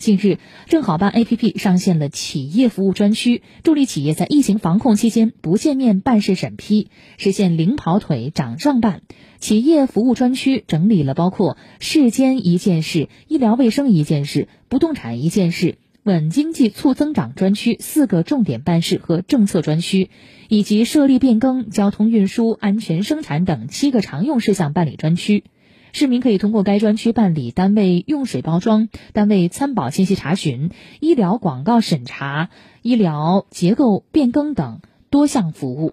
近日，正好办 APP 上线了企业服务专区，助力企业在疫情防控期间不见面办事审批，实现零跑腿、掌上办。企业服务专区整理了包括市监一件事、医疗卫生一件事、不动产一件事、稳经济促增长专区四个重点办事和政策专区，以及设立变更、交通运输、安全生产等七个常用事项办理专区。市民可以通过该专区办理单位用水包装、单位参保信息查询、医疗广告审查、医疗结构变更等多项服务。